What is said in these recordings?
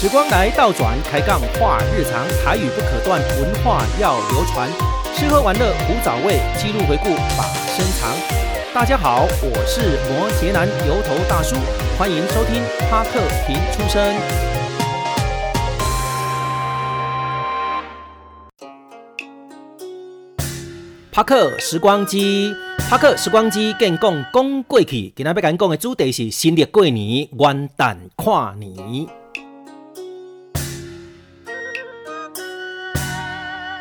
时光来倒转，开杠话日常，台语不可断，文化要流传。吃喝玩乐古早味，记录回顾把深藏。大家好，我是摩羯男油头大叔，欢迎收听帕克平出生。帕克时光机，帕克时光机，跟讲讲过去，今天要跟讲的主题是新历过年，元旦跨年。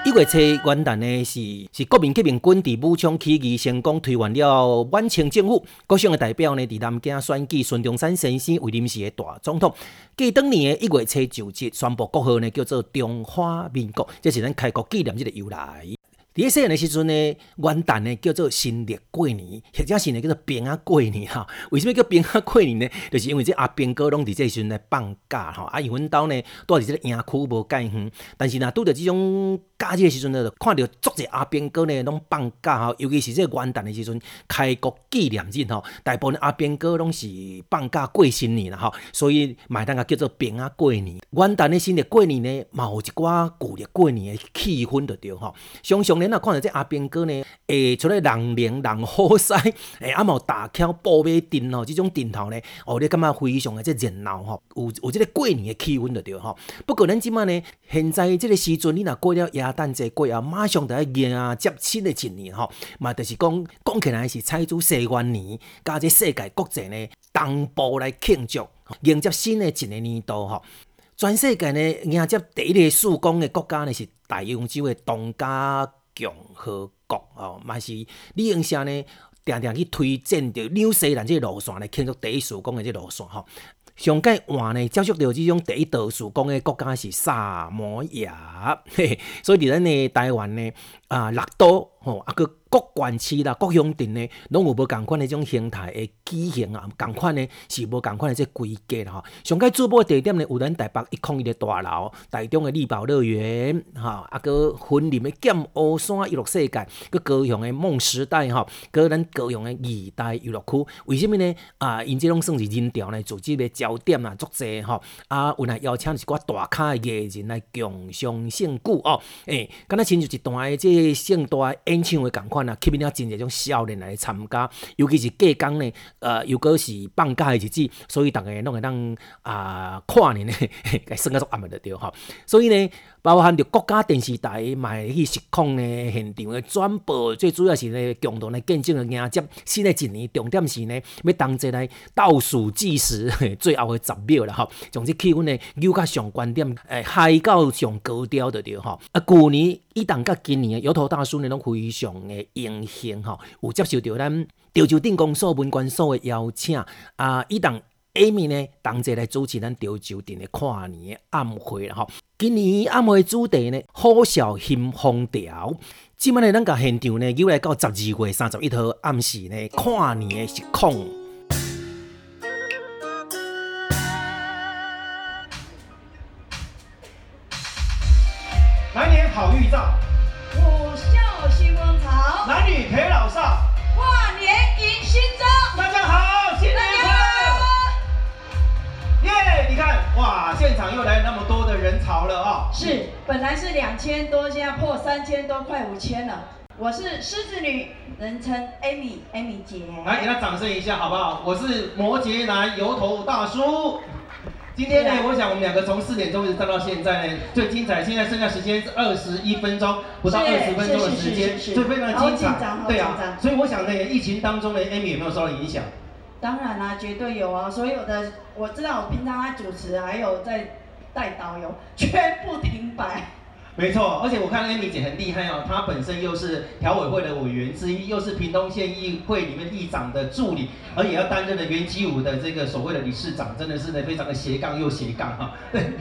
一月初元旦呢，是是国民革命军伫武昌起义成功推翻了满清政府，各省的代表呢伫南京选举孙中山先生为临时的大总统。继当年的一月初就职，宣布国号呢叫做中华民国，这是咱开国纪念日的由来。第一世的时阵呢，元旦呢叫做新历过年，或者是呢叫做平安过年哈。为什么叫平安过年呢？就是因为这阿兵哥拢伫这时阵咧放假哈。啊，因阮兜呢住伫这个营区无介远，但是呢拄着这种假日的时阵呢，看到足侪阿兵哥呢拢放假哈。尤其是这个元旦的时阵，开国纪念日哈，大部分阿兵哥拢是放假过新年啦哈。所以买单个叫做平安过年。元旦的新历过年呢，嘛有一寡旧历过年的气氛的对哈。常常呢。那看到这阿兵哥呢，诶，出来人灵人好势，诶，阿毛大桥布马阵哦，这种阵头呢，哦，你感觉非常的这热闹吼，有有这个过年的气氛就对吼。不过咱即马呢，现在这个时阵，你若过了元旦节过啊，马上就要迎接新的一年吼，嘛，就是讲讲起来是采取西元年，加这世界国际呢同步来庆祝，迎接新的一个年度吼。全世界呢迎接第一个曙光的国家呢是大洋洲的东加。共和国吼，嘛是李英社呢，定定去推荐着纽西兰即个路线来庆祝第一曙光的即个路线吼。上届换呢，接触着即种第一道曙光的国家是萨摩亚，所以伫咱的台湾呢，啊，六岛吼，啊个。各县市啦，各乡镇呢，拢有无共款的种形态的畸形啊，共款呢是无共款的这规格啦吼。上届主播地点呢，有咱台北一空一个大楼，台中的丽宝乐园，哈，啊个云林的剑湖山娱乐世界，个高雄的梦时代，哈，个咱高雄的义大娱乐区，为什物呢？啊，因即拢算是人潮呢组织的焦点啊，足济吼，啊，有来邀请一寡大咖的艺人来共襄盛举哦，诶、欸，敢若亲像一段的这盛大演唱会共款。吸引了真侪种少年来参加，尤其是过工呢，呃，又果是放假的日子，所以逐个拢会当啊跨年呢，该算个做暗诶，着着吼。所以呢，包含着国家电视台卖去实况的现场的转播，最主要是咧共同来见证了迎接新的一年，重点是呢要同齐来倒数计时最后的十秒了吼，从这气氛呢又较上观点，诶，嗨到上高调的着吼。啊，旧年伊当甲今年的摇头大叔呢拢非常的。荣幸吼，有接受到咱潮州镇公所文管所的邀请啊，伊当 Amy 呢，同齐来主持咱潮州镇的跨年暗会啦吼。今年暗会主题呢，虎啸新风调。即满呢，咱甲现场呢，又来到十二月三十一号暗时呢，跨年的实况。来年好预兆。哇，现场又来那么多的人潮了啊、哦！是，本来是两千多，现在破三千多，快五千了。我是狮子女，人称 Amy，Amy 姐。来，给她掌声一下，好不好？我是摩羯男油头大叔。今天呢，我想我们两个从四点钟一直站到现在呢，最精彩。现在剩下时间是二十一分钟，不到二十分钟的时间，所以非常精彩。对啊，所以我想呢，疫情当中呢，Amy 有没有受到影响？当然啦、绝对有啊！所有的我知道，我平常在主持，还有在带导游，全部停摆。没错，而且我看 Amy 姐很厉害哦，她本身又是调委会的委员之一，又是屏东县议会里面议长的助理，而且要担任的原基五的这个所谓的理事长，真的是呢非常的斜杠又斜杠哈，对，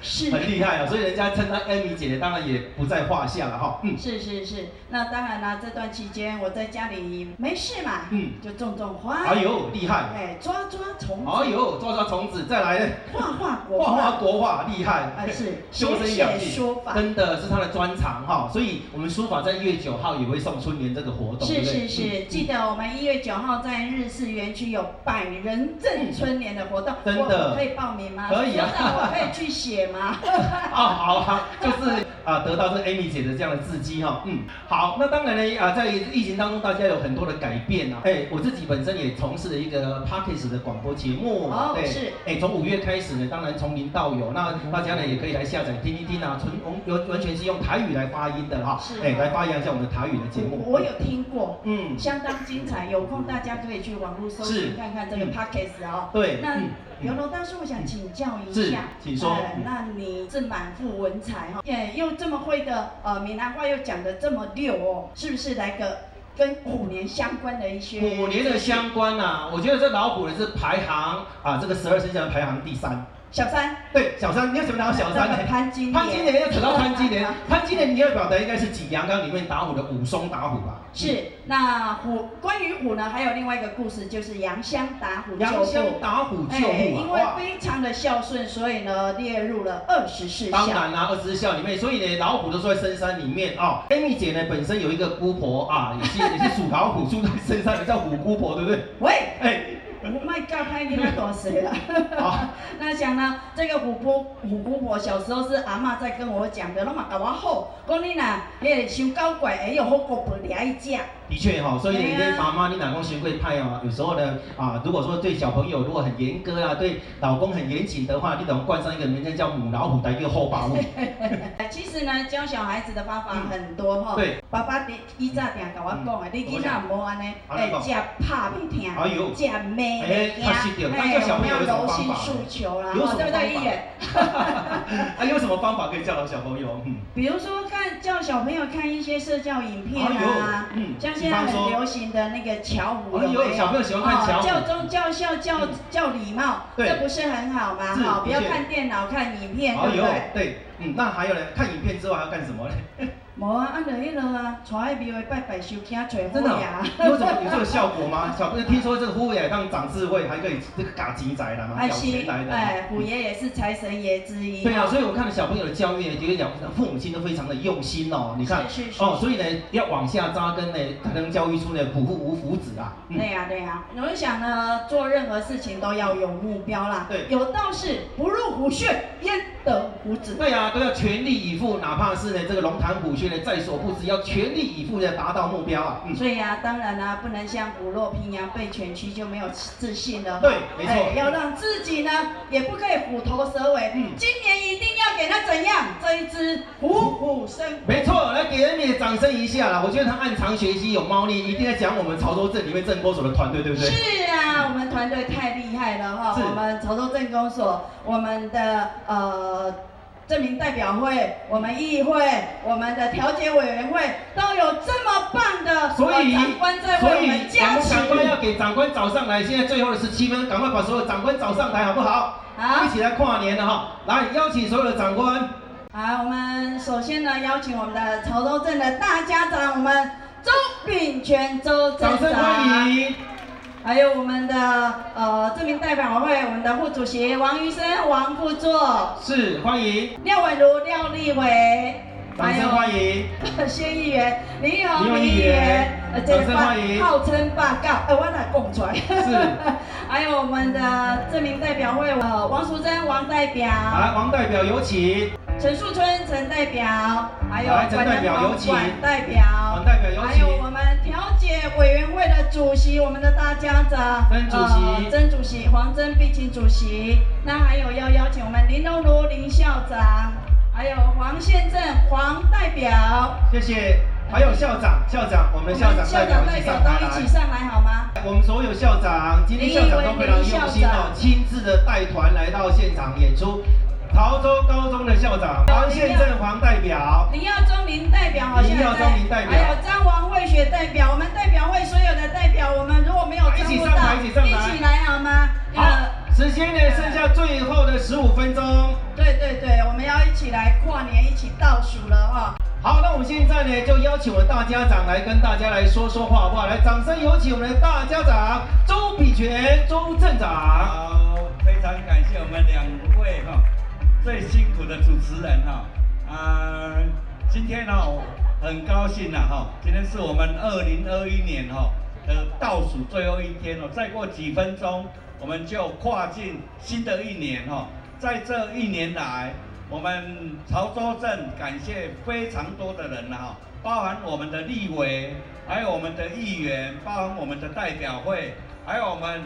是。很厉害哦，所以人家称她 Amy 姐当然也不在话下了哈。嗯，是是是，那当然啦，这段期间我在家里没事嘛，嗯，就种种花。哎呦，厉害！哎，抓抓虫子。哎呦，抓抓虫子，再来。画画国画。画国画，厉害。啊，是。修身养性，说法，真的是他的专长哈。所以我们书法在一月九号也会送春联这个活动，是是是，嗯、记得我们一月九号在日式园区有百人赠春联的活动，真的可以报名吗？可以啊，我可以去写吗？哦，好好，就是啊，得到这 Amy 姐的这样的刺激哈，嗯，好，那当然呢啊，在疫情当中，大家有很多的改变啊，哎，我自己本身也从事了一个 Podcast 的广播节目，哦，对，是，哎，从五月开始呢，当然从零到有，那大家呢也可以来下载听一听啊，纯完完全是用台语来发音的哈，是，哎，来发扬一下我们的台语的节目，我有听过，嗯，相当精彩，有空大家可以去网络搜寻看看这个 Podcast 哦，对，那刘罗大师，我想请教一下，请说，那你是满腹文采哈，也又这么会的，呃，闽南话又讲得这么溜哦，是不是来个跟虎年相关的一些？虎年的相关啊，我觉得这老虎呢是排行啊，这个十二生肖排行第三。小三，对，小三，你要怎么拿小三呢？潘金莲，潘金莲要扯到潘金莲，潘金莲 你要表达应该是《景阳冈》里面打虎的武松打虎吧？是，那虎关于虎呢，还有另外一个故事，就是杨香打虎救虎。杨香打虎救虎、啊欸、因为非常的孝顺，所以呢列入了二十四孝。当然啦、啊，二十四孝里面，所以呢老虎都住在深山里面哦。Amy 姐呢本身有一个姑婆啊，也是也是属老虎，住在深山，叫虎姑婆，对不对？喂，哎、卖教派你那多谁了？好，那想呢，这个虎婆虎姑婆小时候是阿妈在跟我讲的，那么搞完后，讲你呐，诶，修高怪，哎呦，好过不了一架。的确哈，所以你跟妈妈，你老公学会派哦，有时候呢，啊，如果说对小朋友如果很严格啊，对老公很严谨的话，你等冠上一个名字叫母老虎的一个后把位。其实呢，教小孩子的方法很多哈。对。爸爸的以前定跟我讲的，你囡仔唔好安尼，诶，食拍袂听，食骂袂听，哎，我们要柔性诉求啦，对不对，议员？啊，有什么方法可以教导小朋友？嗯。比如说看教小朋友看一些社交影片啊，嗯，像。现在很流行的那个巧虎有没有？小朋友喜欢看巧虎。教忠教孝教教礼貌，这不是很好吗？好，不要看电脑看影片，对不对？对，嗯，那还有呢？看影片之外还要干什么呢？冇啊，按着迄落啊，带爱庙的拜拜收惊找虎牙。有什么有这个效果吗？小朋友听说这个虎爷让长智慧，还可以这个嘎吉仔的嘛，缴钱来的。哎，虎爷也是财神爷之一。对啊，所以我看到小朋友的教育呢，觉得讲父母亲都非常的用心哦。你看，哦，所以呢，要往下扎根呢，才能教育出呢虎父无虎子啊。对呀对呀，我想呢，做任何事情都要有目标啦。对，有道是不入虎穴焉得虎子。对呀，都要全力以赴，哪怕是呢这个龙潭虎穴。在所不辞，要全力以赴的达到目标啊！嗯，所以啊，当然啦、啊，不能像虎落平阳被犬欺就没有自信了。对，没错、哎，要让自己呢，也不可以虎头蛇尾。嗯，今年一定要给他怎样？这一只虎虎生。没错，来给人民掌声一下啦！我觉得他暗藏玄机有猫腻，一定要讲我们潮州镇里面镇公所的团队，对不对？是啊，我们团队太厉害了哈！我们潮州镇公所，我们的呃。镇民代表会、我们议会、我们的调解委员会都有这么棒的所以长官在为我们加持。长官要给长官找上来，现在最后的十七分，赶快把所有长官找上台，好不好？好，一起来跨年了哈！来邀请所有的长官。好，我们首先呢邀请我们的潮州镇的大家长，我们周秉权周镇长。掌声欢迎。还有我们的呃镇民代表会，我们的副主席王瑜生王副座，是欢迎。廖伟如廖立伟，掌声欢迎。谢议员林永明议员，掌声欢迎。号称霸告，呃，我来供出来。是。还有我们的镇民代表会，呃，王淑珍王代表。来，王代表有请。陈树春陈代表，还有管代表有请。管代表。管代表有请。还有我们调解委员会的主席，我们的大家长。曾主席。曾主席，黄曾碧琴主席。那还有要邀请我们林荣如林校长，还有黄宪正黄代表。谢谢。还有校长，校长，我们校长代表。都一起上来好吗？我们所有校长，今天校长都非常用心哦，亲自的带团来到现场演出。潮州高中的校长黄宪正黄代表，林耀忠林代表好像在，还有张王慧雪代表，我们代表会所有的代表，我们如果没有一起上台，一起上台，一起来好吗？好，时间呢剩下最后的十五分钟。对对对，我们要一起来跨年，一起倒数了哈。好，那我们现在呢，就邀请我们大家长来跟大家来说说话，好不好？来，掌声有请我们的大家长周笔权周镇长。好，非常感谢我们两位哈最辛苦的主持人哈。啊，今天呢很高兴呐哈，今天是我们二零二一年哈的倒数最后一天哦，再过几分钟我们就跨进新的一年哈，在这一年来。我们潮州镇感谢非常多的人哈，包含我们的立委，还有我们的议员，包含我们的代表会，还有我们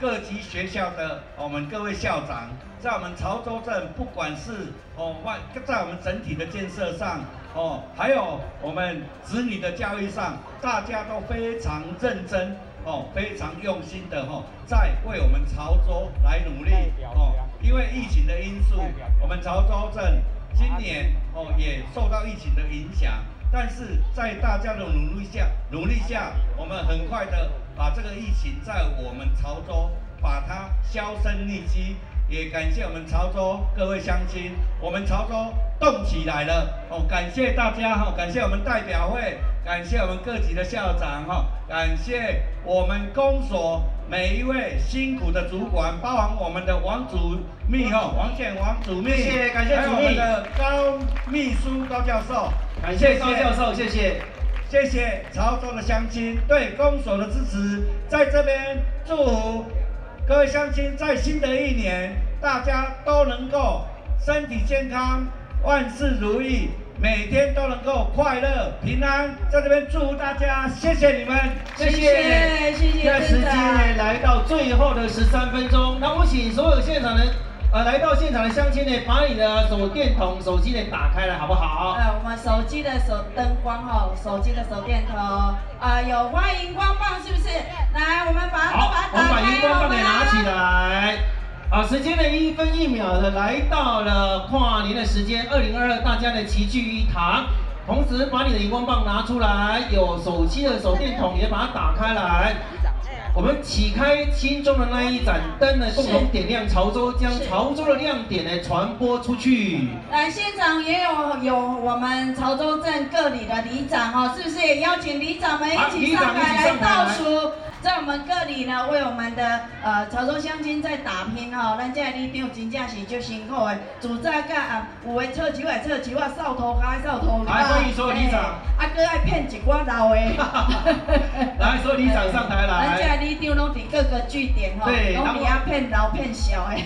各级学校的我们各位校长，在我们潮州镇，不管是哦外，在我们整体的建设上哦，还有我们子女的教育上，大家都非常认真哦，非常用心的哈，在为我们潮州来努力哦。因为疫情的因素，我们潮州镇今年哦也受到疫情的影响，但是在大家的努力下，努力下，我们很快的把这个疫情在我们潮州把它销声匿迹，也感谢我们潮州各位乡亲，我们潮州动起来了哦，感谢大家哈，感谢我们代表会，感谢我们各级的校长哈，感谢我们公所。每一位辛苦的主管，包含我们的王主秘哈，王显王主秘，谢谢，感谢主秘，还有我们的高秘书高教授，感谢高教授，谢谢，谢谢潮州的乡亲对公所的支持，在这边祝福各位乡亲，在新的一年，大家都能够身体健康，万事如意。每天都能够快乐平安，在这边祝福大家，谢谢你们，谢谢，谢谢。现在时间呢来到最后的十三分钟，那我请所有现场的呃来到现场的乡亲呢，把你的手电筒、手机呢打开来，好不好？呃，我们手机的手灯光哈，手机的手电筒啊、呃，有欢迎光棒是不是？来，我们把它把它打开，我们把荧光棒给拿起来。好，时间呢一分一秒的来到了跨年的时间，二零二二，大家的齐聚一堂，同时把你的荧光棒拿出来，有手机的手电筒也把它打开来，我们启开心中的那一盏灯呢，共同点亮潮州，将潮州的亮点呢传播出去。来，现场也有有我们潮州镇各里的里长哈，是不是也邀请里长们一起上台来倒数？在我们各里呢，为我们的呃潮州乡亲在打拼哈，咱这里长真正是就辛苦的，主责甲啊，有的侧球来侧球啊，扫涂骹扫涂骹。来，欢迎所有里长。啊，哥爱骗一寡老的。来，所有里长上台来。人家里长拢伫各个据点哈，拢比较骗老骗小的。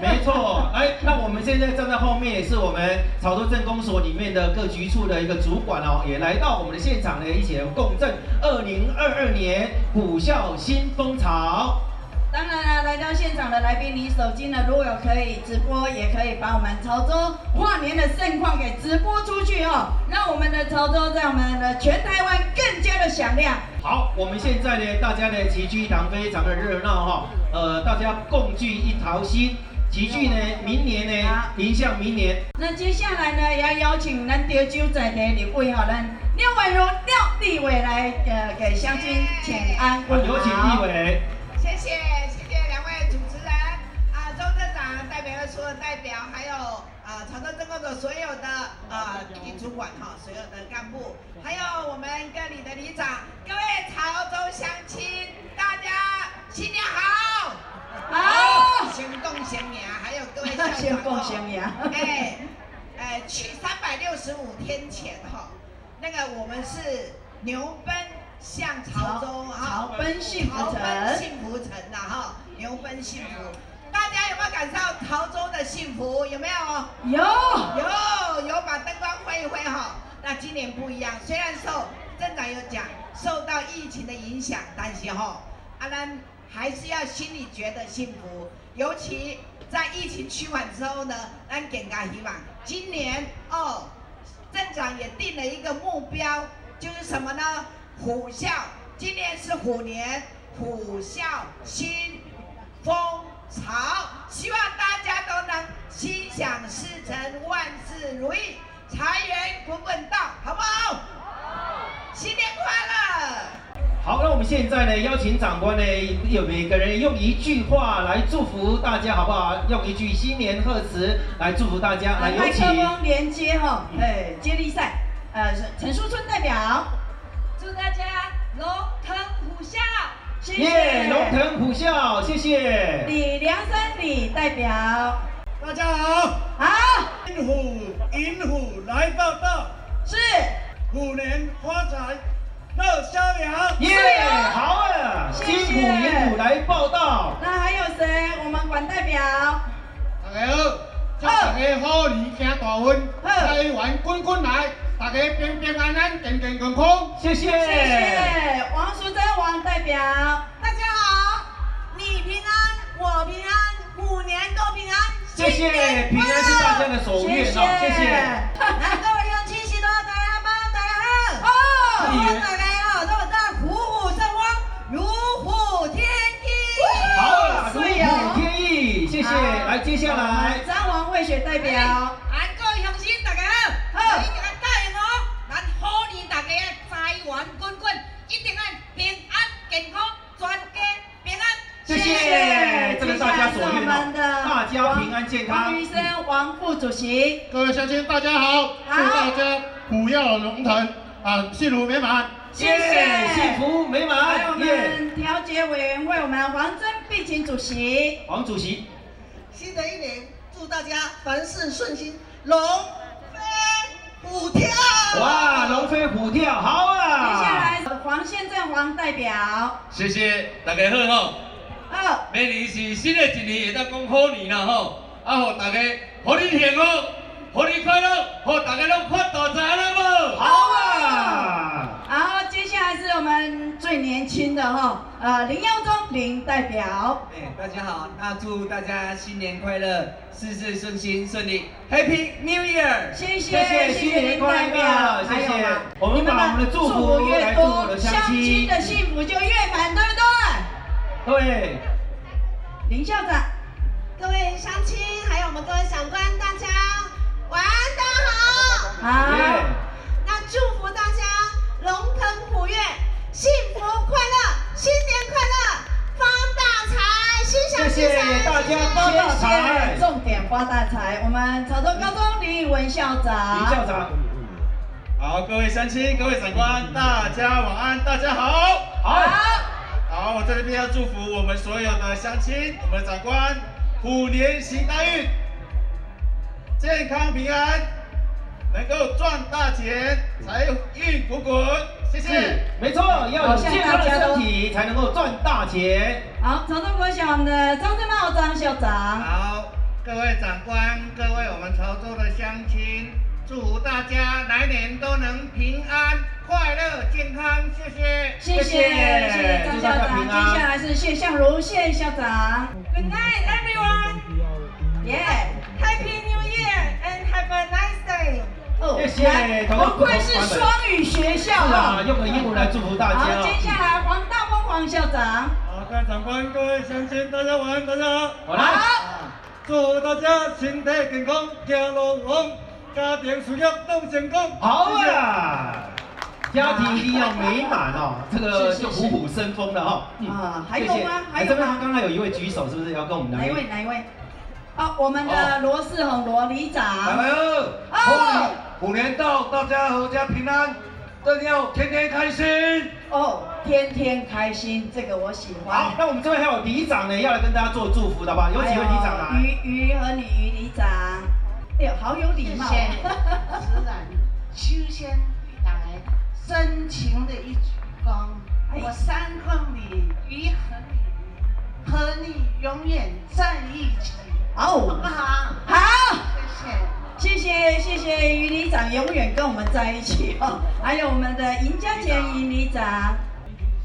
没错，哎，那我们现在站在后面也是我们潮州镇公所里面的各局处的一个主管哦，也来到我们的现场呢，一起来共振二零二二年虎啸。新风潮，当然了，来到现场的来宾，你手机呢，如果有可以直播，也可以把我们潮州跨年的盛况给直播出去哦，让我们的潮州在我们的全台湾更加的响亮。好，我们现在呢，大家呢齐聚一堂，非常的热闹哈，呃，大家共聚一条心，齐聚呢，明年呢，迎向明年。那接下来呢，也要邀请咱潮州在地的位哈，咱。廖婉如，廖立委来，呃，给乡亲请安。有请立委。谢谢，谢谢两位主持人，啊，周镇长代表所有代表，还有啊，潮州镇公所所有的啊以及主管哈，所有的干部，还有我们各里的里长，各位潮州乡亲，大家新年好。好。先讲先赢，还有各位校长。先讲先赢。哎，哎，去三百六十五天前哈。那个我们是牛奔向潮州啊，潮奔幸福城，潮奔幸福城呐哈，牛奔幸福，大家有没有感受到潮州的幸福？有没有？有有有，把灯光挥一挥哈。那今年不一样，虽然受镇长有讲受到疫情的影响，但是哈，阿兰还是要心里觉得幸福。尤其在疫情趋缓之后呢，咱更加希望今年哦。镇长也定了一个目标，就是什么呢？虎啸，今年是虎年，虎啸新风潮，希望大家都能心想事成，万事如意，财源滚滚到，好不好？好，新年快乐！好，那我们现在呢，邀请长官呢，有每个人用一句话来祝福大家，好不好？用一句新年贺词来祝福大家，来有请。麦克风连接哈，哎，接力赛。呃陈淑春代表，祝大家龙腾虎啸，谢谢。耶，龙腾虎啸，谢谢。李良生李代表，大家好。好。银虎银虎来报道。是。虎年发财乐逍遥。耶，好啊。金虎银虎来报道。那还有谁？我们管代表。大家好，祝大家好年行大运，财源滚滚来，大家平平安安，健健康康。谢谢。谢谢。王淑珍王代表，大家好，你平安，我平安，五年都平安。谢谢，平安是大家的首愿哦，谢谢。来，各位乡亲，喜的大家帮大家好。哦。祝大家好，都大虎虎生风，如虎添翼。好啊，如虎添翼，谢谢。来，接下来。张王慧雪代表。来，各位乡亲，大家好。好。大家财源滚滚，一定要平安健康，全家平安。谢谢，这个大家所愿哦，大家平安健康。王医生，王副主席，各位乡亲，大家好，祝大家虎跃龙腾，啊，幸福美满。谢谢，幸福美满。还有我们调解委员会，我们黄真碧琴主席，黄主席。新的一年，祝大家凡事顺心，龙飞虎跳。哇，龙飞虎跳，好啊。接下来黄先正黄代表，谢谢大家好吼。好，明年是新的一年，会当讲好年啦吼，啊，互大家，互你幸福，互你快乐，互大家拢发大财了无？好啊。好，接下来是我们最年轻的哈，呃，林耀宗林代表。哎，大家好，那祝大家新年快乐，事事顺心顺利，Happy New Year！谢谢，谢谢林代表，谢谢。我们把我们的祝福越多，相亲的幸福就越满，对不对？对，林校长，各位乡亲，还有我们各位长官，大家晚安，发大财。我们潮州高中李宇文校长。李校长。好，各位乡亲，各位长官，大家晚安，大家好。好。好，我在这边要祝福我们所有的乡亲，我们的长官，虎年行大运，健康平安，能够赚大钱，财运滚滚。谢谢。没错，要有健康的身体才能够赚大钱。好，潮州国小我们的张正茂张校长。好，各位长官，各位我们潮州的乡亲，祝福大家来年都能平安。快乐健康，谢谢，谢谢，谢谢张校长。接下来是谢相如谢校长。Good night, everyone. Yeah. Happy New Year and have a nice day. 哦，谢谢。不愧是双语学校啊，用个英文来祝福大家。好，接下来黄大峰黄校长。好，各位长官，各位乡亲，大家晚安，大家好。好啦。祝大家身体健康，行路旺，家庭事业都成功。好啊。家庭一定要美满哦，这个就虎虎生风了哈。啊，还有吗？还有吗？刚刚有一位举手，是不是要跟我们来？哪一位？哪一位？啊，我们的罗世宏罗里长。来哟！哦，虎年到，大家阖家平安，一定要天天开心。哦，天天开心，这个我喜欢。好，那我们这边还有里长呢，要来跟大家做祝福的吧？有几位里长来？于于和你于里长，哎呦，好有礼貌。谢谢。自然秋仙来。深情的一鞠躬，我三更里，于和你，和你永远在一起，好不好？好，谢谢，谢谢，谢谢于里长永远跟我们在一起哦。还有我们的赢家姐于里长，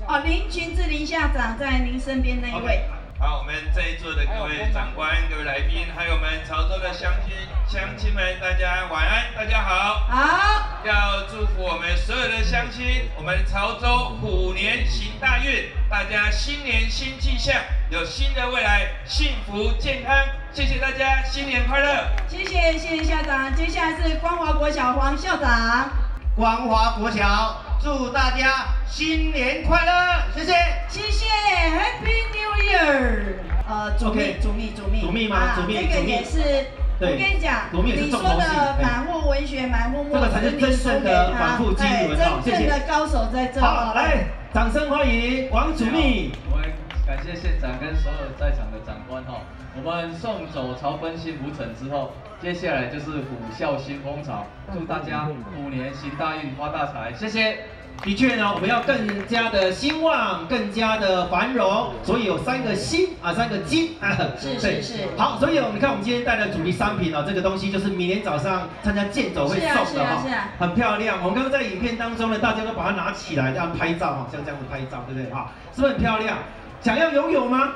哦，林群志林校长在您身边那一位。好，我们这一座的各位长官、各位来宾，还有我们潮州的乡亲乡亲们，大家晚安，大家好。好。要祝福我们所有的乡亲，我们潮州虎年行大运，大家新年新气象，有新的未来，幸福健康。谢谢大家，新年快乐。谢谢，谢谢校长。接下来是光华国小黄校长。光华国小祝大家新年快乐，谢谢。谢谢，Happy New Year。呃，主秘，主秘，主秘。主秘吗？主秘，这个也是对，我跟你讲，你说的满腹文学、满腹墨这个才是真正的满腹经纶啊！真正的高手在这。好，来，掌声欢迎王祖秘。我们感谢县长跟所有在场的长官哈。我们送走曹芬幸福城之后，接下来就是虎啸新风潮，祝大家虎年行大运，发大财，谢谢。的确呢，我们要更加的兴旺，更加的繁荣，所以有三个新啊，三个金啊，是是是。好，所以我们看我们今天带的主题商品啊，这个东西就是明天早上参加健走会送的哈，很漂亮。我们刚刚在影片当中呢，大家都把它拿起来这样拍照哈，像这样子拍照，对不对哈？是不是很漂亮？想要拥有吗？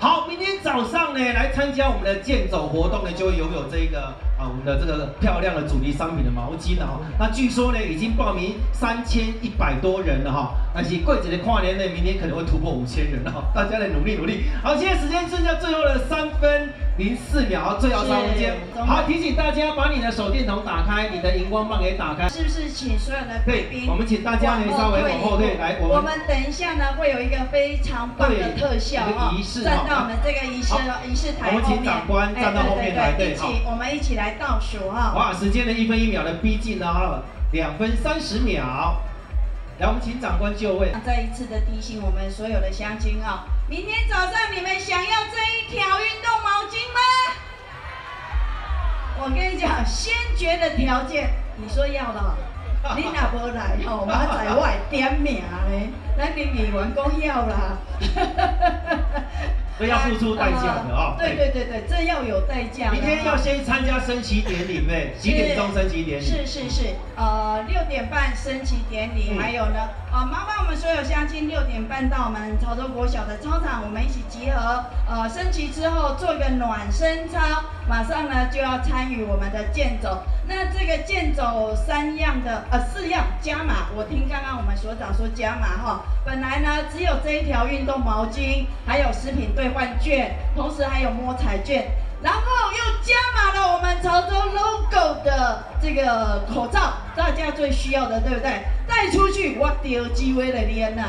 好，明天早上呢，来参加我们的健走活动呢，就会拥有这个啊，我们的这个漂亮的主题商品的毛巾了哈。那据说呢，已经报名三千一百多人了哈。但是柜子的跨年呢，明天可能会突破五千人了哈。大家来努力努力。好，现在时间剩下最后的三分零四秒，最后三分钟。好，提醒大家把你的手电筒打开，你的荧光棒也打开。是不是请所有的贵宾？我们请大家呢稍微往后退来。我们等一下呢会有一个非常棒的特效哈，站到我们这个仪式仪式台后面。我们请长官站到后面来，对，一起我们一起来倒数哈。哇，时间的一分一秒的逼近了哈，两分三十秒。来，我们请长官就位。再一次的提醒我们所有的乡亲啊，明天早上你们想要这一条运动毛巾吗？我跟你讲，先决的条件，你说要了，你哪不来吼，我在外点名嘞，咱的议员工要啦。都要付出代价的啊！对对对对，这要有代价。明天要先参加升旗典礼没，几点钟升旗典礼？是是是，呃，六点半升旗典礼，还有呢，啊，麻烦我们所有乡亲六点半到我们潮州国小的操场，我们一起集合。呃，升旗之后做一个暖身操，马上呢就要参与我们的健走。那这个健走三样的，呃，四样加码。我听刚刚我们所长说加码哈，本来呢只有这一条运动毛巾，还有食品兑换券，同时还有摸彩券，然后又加码了我们潮州 logo 的这个口罩，大家最需要的，对不对？带出去，我丢机会了天呐，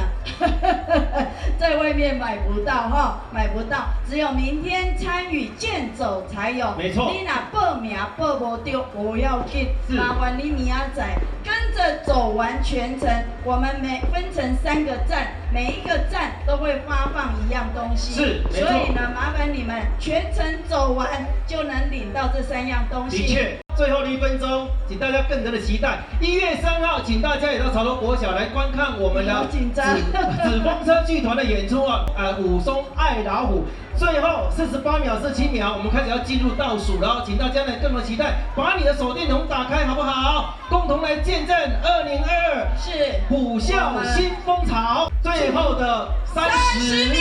在外面买不到哈，买不到，只有明天参与健走才有。没错。你哪报名报不丢不要紧，麻烦你明仔跟着走完全程。我们每分成三个站，每一个站都会发放一样东西。是，没错。所以呢，麻烦你们全程走完就能领到这三样东西。的确。最后的一分钟，请大家更多的期待。一月三号，请大家也到潮州国小来观看我们的紫紫风车剧团的演出啊！呃，武松爱老虎。最后四十八秒、四十七秒，我们开始要进入倒数了，请大家呢更多期待，把你的手电筒打开，好不好？共同来见证二零二二是虎啸新风潮。最后的三十秒，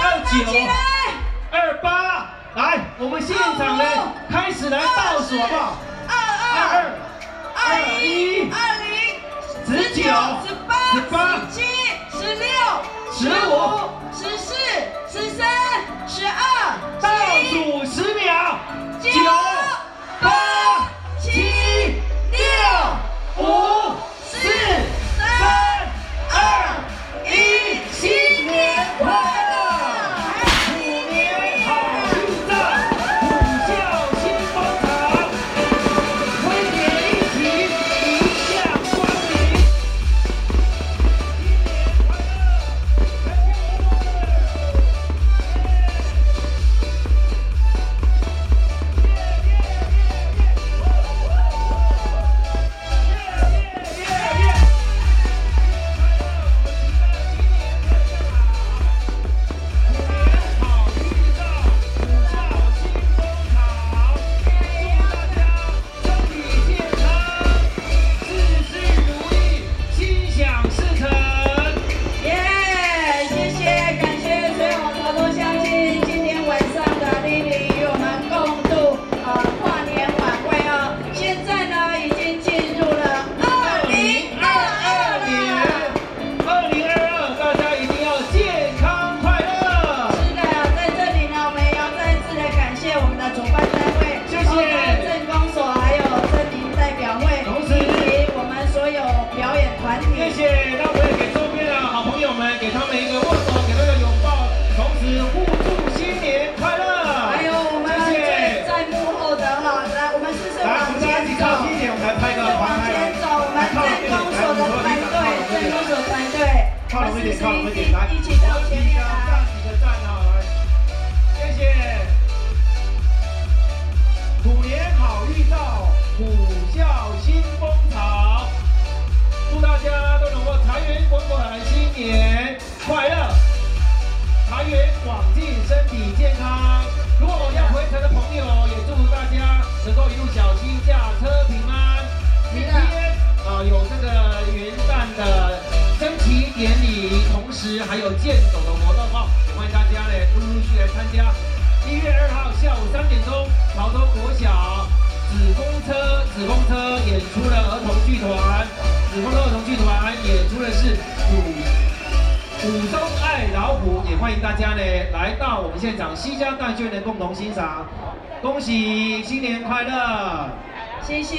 二九二八。来，我们现场呢开始来倒数，好不好？二二二一二零十九十八十八十七十六十五十四十三十二，倒数十秒，九八七六五四三二一，新年快乐！我们，一点，来，一起到前面来，站几个站啊，来，谢谢。虎年好运到，虎啸新风潮，祝大家都能够财源滚滚，新年快乐，财源广进，身体健康。如果要回程的朋友，也祝福大家能够一路小心，驾车平安。明天啊，有这个元旦的升旗典礼，还有健走的活动哦，也欢迎大家呢陆陆续续来参加。一月二号下午三点钟，潮州国小子公车子公车演出了儿童剧团，子公车儿童剧团演出的是虎。虎中爱老虎，也欢迎大家呢来到我们现场，西家带眷的共同欣赏。恭喜新年快乐！谢谢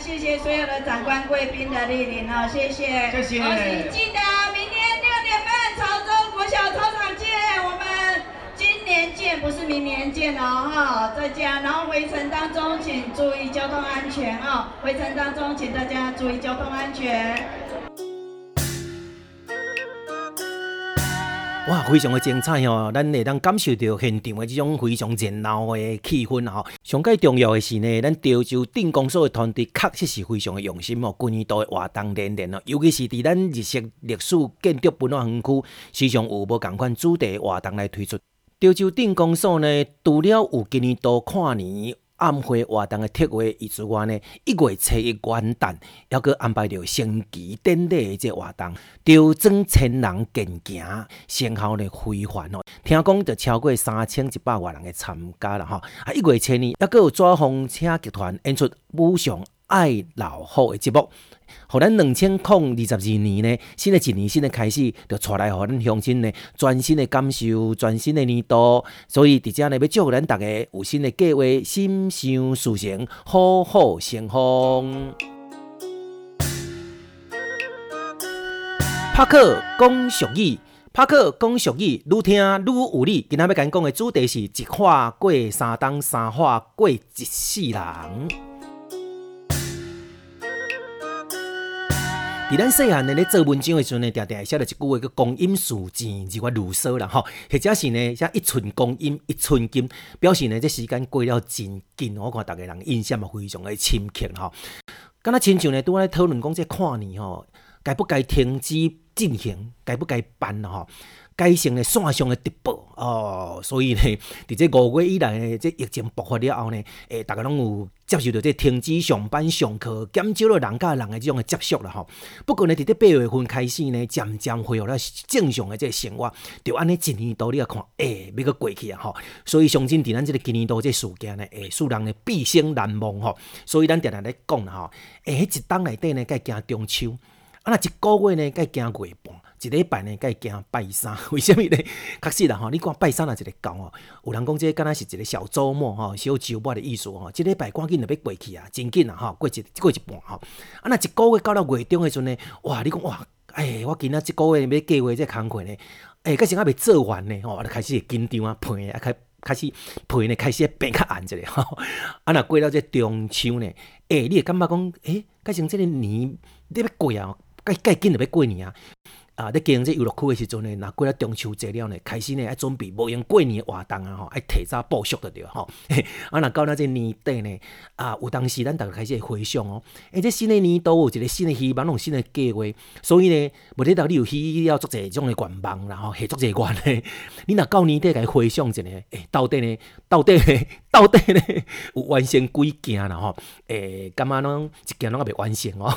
谢谢所有的长官贵宾的莅临哦，谢谢谢谢。恭喜记得明天六点半潮州国小操场见，我们今年见不是明年见哦哈，再见，然后回程当中请注意交通安全哦，回程当中请大家注意交通安全。哇，非常的精彩哦！咱会当感受到现场的这种非常热闹的气氛哦。上盖重要的是呢，咱潮州镇公所的团队确实是非常的用心哦，今年度的活动连连哦，尤其是伫咱日式历史建筑文化园区，时常有无共款主题活动来推出。潮州镇公所呢，除了有今年度跨年。暗会活动的特惠以之外呢，一月初一元旦，还佫安排着升旗典礼的这活动，潮庄千人健行，先后呢非凡哦。听讲就超过三千一百万人的参加了吼！啊，一月初呢，还阁有纸风车集团演出武上爱老虎的节目。互咱两千零二十二年呢，新的一年新的开始，就带来互咱乡亲呢全新的感受，全新的年度。所以伫遮呢，要祝福咱大家有新的计划，心想事成，虎虎生风。帕克讲俗语，帕克讲俗语，愈听愈有理。今仔要甲咱讲的主题是一花过三冬，三花过一世人。伫咱细汉呢咧做文章的时阵呢，常常会写到一句话叫“光阴似箭，日月如梭”啦吼，或者是呢写一寸光阴一寸金，表示呢这时间过了真紧。我看大家人印象嘛非常的深刻吼。敢若亲像呢，拄仔咧讨论讲这跨年吼，该不该停止进行，该不该办吼？改成咧线上的直播哦，所以呢，伫这五月以来呢，这疫情爆发了后呢，诶、欸，大家拢有接受到这停止上班上课，减少了人甲人的这种的接触了吼。不过呢，伫这八月份开始呢，渐渐恢复了正常的这个生活，就安尼一年度你来看，诶、要搁过去啊吼。所以相信伫咱这个今年度这事件呢，诶，使人呢毕生难忘吼。所以咱定定咧讲啦吼，诶，迄一冬内底呢，该惊中秋，啊，那一个月呢，该惊月半。一礼拜呢，该行拜山，为什物呢？确实啦，吼，你讲拜山啊，一个讲哦，有人讲这敢若是一个小周末吼，小周末的意思吼，这礼拜赶紧就要过去啊，真紧啊，吼，过一过一半吼，啊，那一个月到了月中的时阵呢，哇，你讲哇，哎，我今仔一个月要计划这工课呢，哎，个时还未做完呢，吼，就开始紧张啊，皮啊开开始皮呢开始变较硬一个吼，啊，那过了这中秋呢，哎，你会感觉讲，哎，个时这个年你要过啊，该该紧就要过年啊。啊！在经营这游乐区的时阵呢，那过了中秋节了呢，开始呢爱准备无用过年的活动啊，吼，爱提早报销的对吼。啊，那到了这年底呢，啊，有当时咱大家开始会回想哦，诶、欸，这新的年度有一个新的希望，有新的计划，所以呢，无得到你有需要做这种的愿望，然后下做这愿呢，你若到年底甲伊回想一下，诶、到底呢，到底呢，到底呢，有完成几件啦吼？诶、感觉拢一件拢也未完成哦。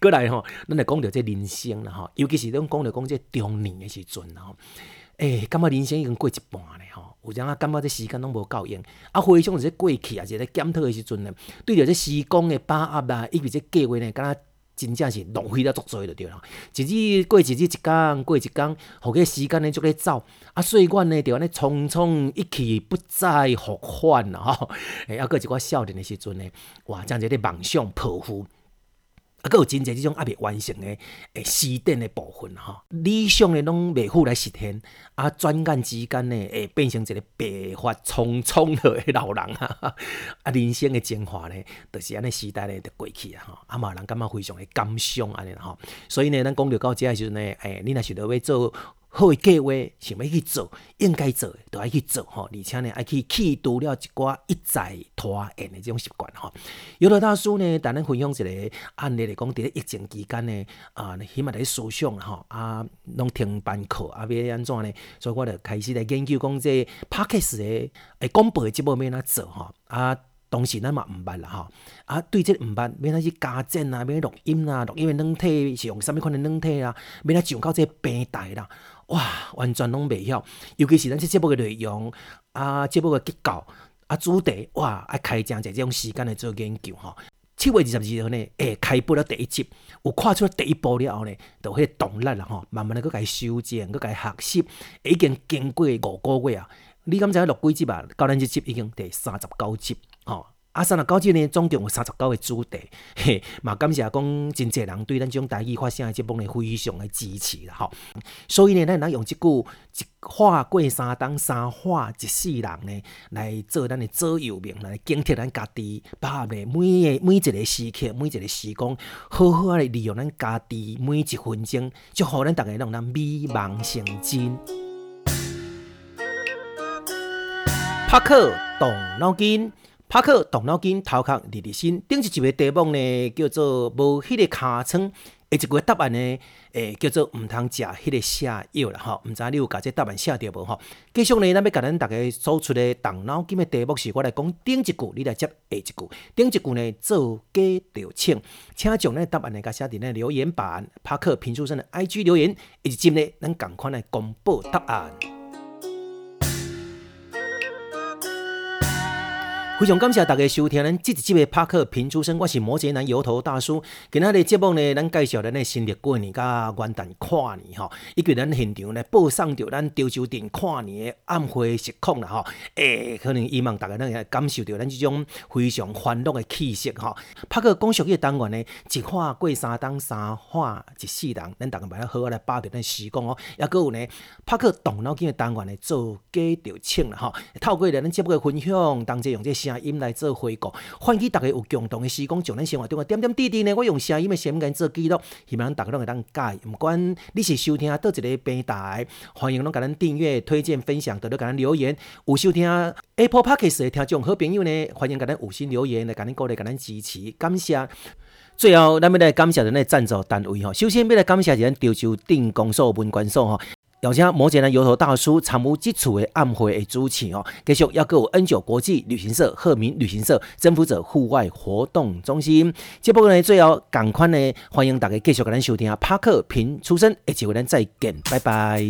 过来吼，咱来讲到这人生啦吼。尤其是咱讲着讲这中年的时阵吼，诶，感觉人生已经过一半咧吼，有阵啊感觉这时间拢无够用，啊，回想这过去啊，一个检讨的时阵呢，对着这时光的把握啊，以及这计划呢，敢若真正是浪费了足多就对啦。一日过一日，一天过一天，互个时间呢就咧走，啊，岁月呢就安尼匆匆一去不再复返啦吼。诶，抑搁一寡少年的时阵呢，哇，将这个梦想抱负。啊，阁有真济即种还未完成的诶时点的部分吼，理想诶拢未赴来实现，啊，转眼之间呢，诶变成一个白发苍苍的老人啊，啊，人生的精华呢，就是安尼时代咧，就过去啊，吼，啊嘛，人感觉非常的感伤安尼吼，所以呢，咱讲到到遮诶时阵呢，诶、你若是要要做。好诶计划，想要去做，应该做诶，都爱去做吼。而且呢，爱去去除了一寡一再拖延诶这种习惯吼。有的大叔呢，带咱分享一个案例来讲，伫咧疫情期间呢，啊，起码伫思想吼，啊，拢停班课，啊，要安怎呢？所以我就开始来研究讲，这 Podcast 诶，诶，广播节目要安怎做吼。啊，当时咱嘛毋捌啦吼。啊，对这毋捌，要安去加剪啊，要录音啊，录音诶软体是用啥物款诶软体啊？要安上到这平台啦。哇，完全拢袂晓，尤其是咱这节目嘅内容啊，节目嘅结构啊，主题哇，爱开正这种时间来做研究吼。七月二十二号呢，诶，开播了第一集，有跨出第一步了后呢，就会动力啦吼，慢慢的搁该修正，搁该学习，已经经过五个月啊，你敢知影录几集啊？到咱这集已经第三十九集吼。啊，三十九集呢，总共有三十九个主题，嘿，嘛感谢讲真侪人对咱种台语发声的节目呢，非常的支持啦，吼。所以呢，咱用即句一话过三冬，三花一世人呢，来做咱的座右铭，来警惕咱家己，把握每个每一个时刻，每一个时光，好好的利用咱家己每一分钟，祝福咱大家让咱美梦成真。拍克动脑筋。拍克动脑筋，头壳日日新。顶一集的题目呢，叫做无迄个尻川。下一句答案呢，诶、叫做毋通食迄个泻药啦，吼。毋知你有甲这答案写着无？吼。继续呢，咱要甲咱大家做出的动脑筋的题目是，我来讲顶一句，你来接下一句。顶一句呢，做假就请，请将咱答案呢，甲写伫咱留言板。拍克评书声的 IG 留言，以及呢咱共款来公布答案。非常感谢大家收听咱这一集的拍克评书声，我是摩羯男油头大叔。今仔日节目呢，咱介绍咱的新历过年甲元旦跨年吼，以及咱现场呢播送着咱潮州店跨年的暗花实况啦吼。诶，可能希望大家能感受到咱这种非常欢乐的气息吼。拍克讲俗语单元呢，一跨过三冬，三花一世人，咱大家来好好来把握咱时光哦。也阁有呢，拍克动脑筋的单元呢，做假就请啦吼。透过咱节目的分享，当即用这声音来做回顾，欢迎大家有共同的时光，将咱生活中的点点滴滴呢，我用声音的声音做。记录，希望大家拢会当改。不管你是收听倒一个平台，欢迎拢甲咱订阅、推荐、分享，都都甲咱留言。有收听 Apple Podcast 的听众好朋友呢，欢迎甲咱五星留言来甲恁鼓励、甲咱支持，感谢。最后，咱要来感谢咱的赞助单位吼，首先要来感谢咱潮州镇公所文管所吼。邀请摩羯男油头大叔参与这次的暗会的主持哦，继续要有 N 九国际旅行社、鹤鸣旅行社、征服者户外活动中心。这部分呢，最后赶快呢，欢迎大家继续跟咱收听帕克平出身，下次我们再见，拜拜。